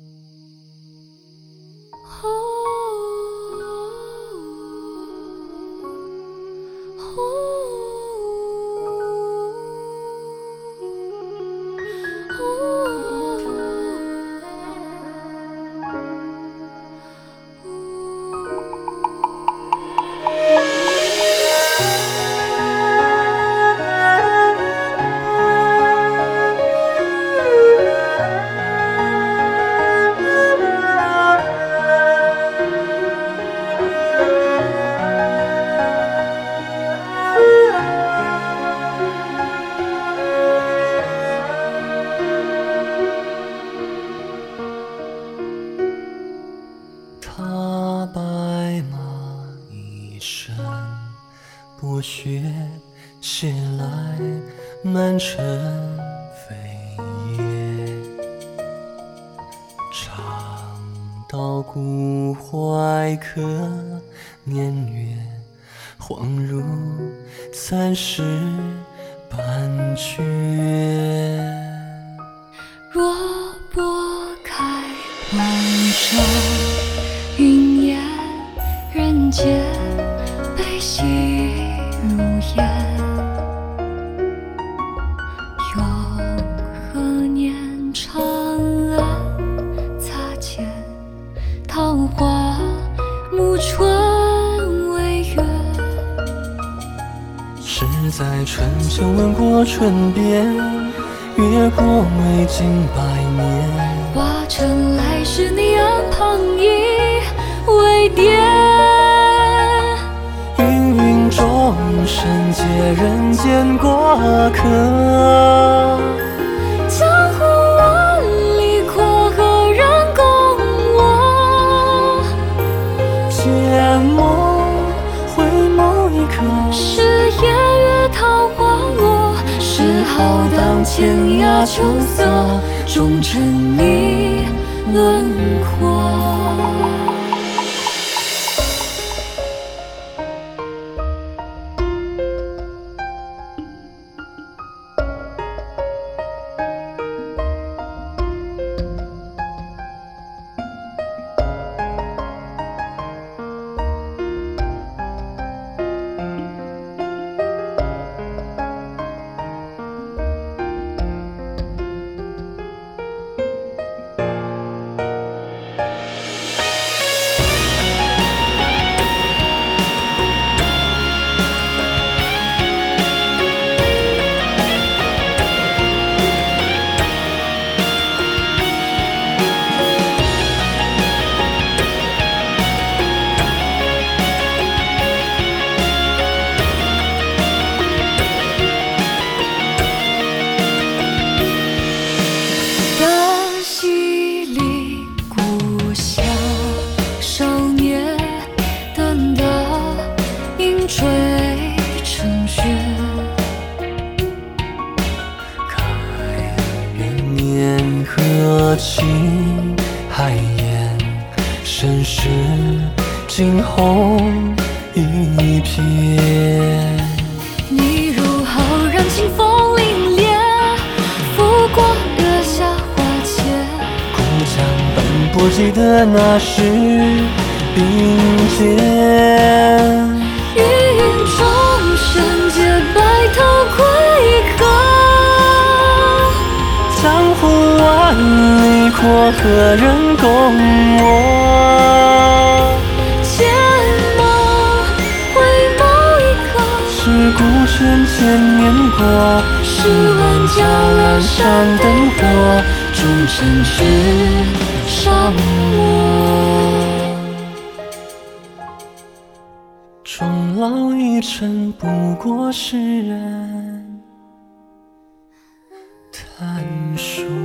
Mm-hmm. 我雪写来满城飞叶，长到古怀可年月，恍如三世半阙。若拨开万丈在春秋吻过唇边，越过未尽百年，化成来世你岸旁一尾蝶。芸芸。众生皆人间过客，浩荡天涯秋色，终成你轮廓。情海烟，身世惊鸿一瞥。你如浩然清风凛冽，拂过月下花前。故乡本不记得那时并肩。芸芸众生皆白头归客，江湖万里。过何人共我？剑梦回眸一刻，是孤身千年过。是万家阑珊灯火，终成世上我。终老一尘，不过世人叹说。